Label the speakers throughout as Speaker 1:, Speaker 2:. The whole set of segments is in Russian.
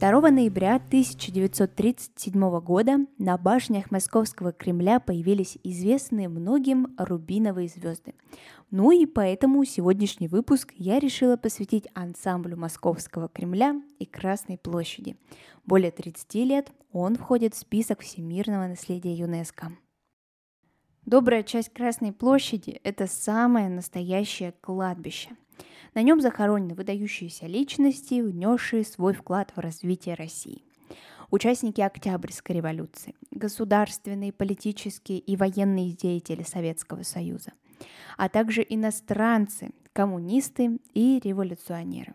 Speaker 1: 2 ноября 1937 года на башнях Московского Кремля появились известные многим рубиновые звезды. Ну и поэтому сегодняшний выпуск я решила посвятить ансамблю Московского Кремля и Красной площади. Более 30 лет он входит в список всемирного наследия ЮНЕСКО. Добрая часть Красной площади – это самое настоящее кладбище – на нем захоронены выдающиеся личности, внесшие свой вклад в развитие России. Участники Октябрьской революции, государственные, политические и военные деятели Советского Союза, а также иностранцы, коммунисты и революционеры.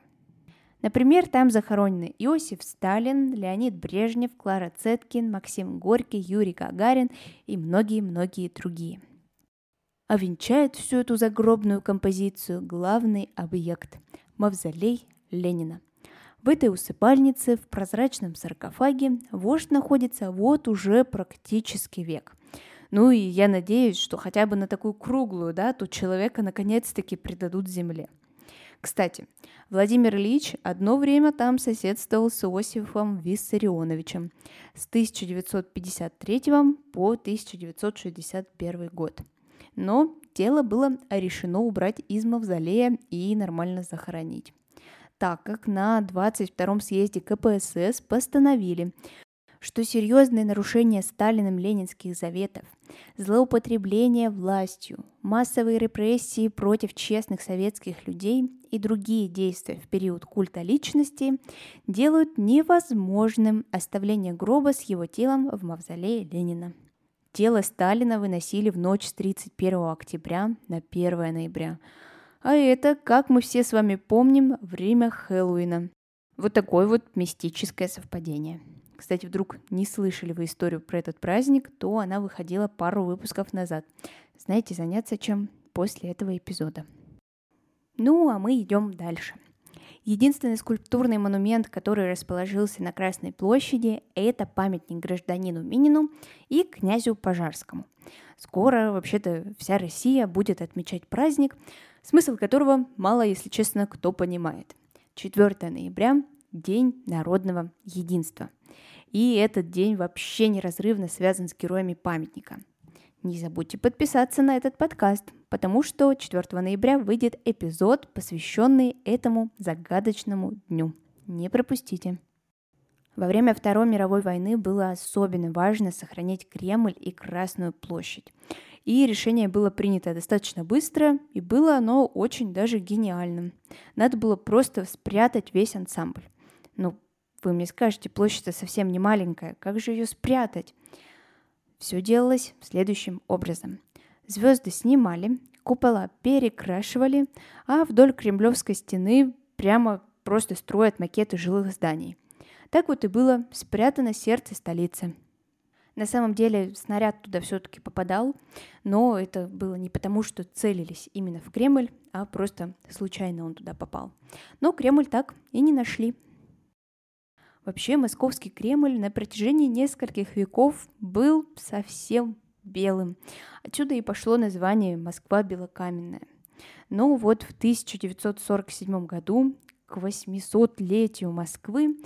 Speaker 1: Например, там захоронены Иосиф Сталин, Леонид Брежнев, Клара Цеткин, Максим Горький, Юрий Гагарин и многие-многие другие – а венчает всю эту загробную композицию главный объект – мавзолей Ленина. В этой усыпальнице в прозрачном саркофаге вождь находится вот уже практически век. Ну и я надеюсь, что хотя бы на такую круглую дату человека наконец-таки предадут земле. Кстати, Владимир Ильич одно время там соседствовал с Иосифом Виссарионовичем с 1953 по 1961 год – но тело было решено убрать из мавзолея и нормально захоронить так как на 22-м съезде КПСС постановили, что серьезные нарушения Сталиным ленинских заветов, злоупотребление властью, массовые репрессии против честных советских людей и другие действия в период культа личности делают невозможным оставление гроба с его телом в мавзолее Ленина. Тело Сталина выносили в ночь с 31 октября на 1 ноября. А это, как мы все с вами помним, время Хэллоуина. Вот такое вот мистическое совпадение. Кстати, вдруг не слышали вы историю про этот праздник, то она выходила пару выпусков назад. Знаете, заняться чем после этого эпизода. Ну, а мы идем дальше. Единственный скульптурный монумент, который расположился на Красной площади, это памятник гражданину Минину и князю Пожарскому. Скоро, вообще-то, вся Россия будет отмечать праздник, смысл которого мало, если честно, кто понимает. 4 ноября – День народного единства. И этот день вообще неразрывно связан с героями памятника – не забудьте подписаться на этот подкаст, потому что 4 ноября выйдет эпизод, посвященный этому загадочному дню. Не пропустите. Во время Второй мировой войны было особенно важно сохранять Кремль и Красную площадь. И решение было принято достаточно быстро, и было оно очень даже гениальным. Надо было просто спрятать весь ансамбль. Ну, вы мне скажете, площадь совсем не маленькая, как же ее спрятать? Все делалось следующим образом. Звезды снимали, купола перекрашивали, а вдоль Кремлевской стены прямо просто строят макеты жилых зданий. Так вот и было спрятано сердце столицы. На самом деле снаряд туда все-таки попадал, но это было не потому, что целились именно в Кремль, а просто случайно он туда попал. Но Кремль так и не нашли. Вообще московский Кремль на протяжении нескольких веков был совсем белым. Отсюда и пошло название Москва белокаменная. Но вот в 1947 году, к 800-летию Москвы,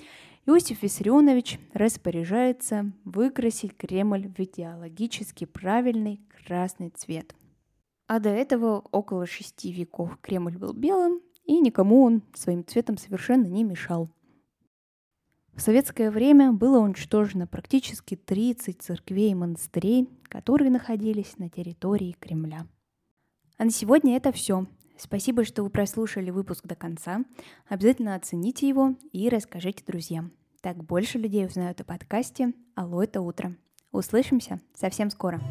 Speaker 1: Иосиф Виссарионович распоряжается выкрасить Кремль в идеологически правильный красный цвет. А до этого около шести веков Кремль был белым, и никому он своим цветом совершенно не мешал. В советское время было уничтожено практически 30 церквей и монастырей, которые находились на территории Кремля. А на сегодня это все. Спасибо, что вы прослушали выпуск до конца. Обязательно оцените его и расскажите друзьям. Так больше людей узнают о подкасте «Алло, это утро». Услышимся совсем скоро.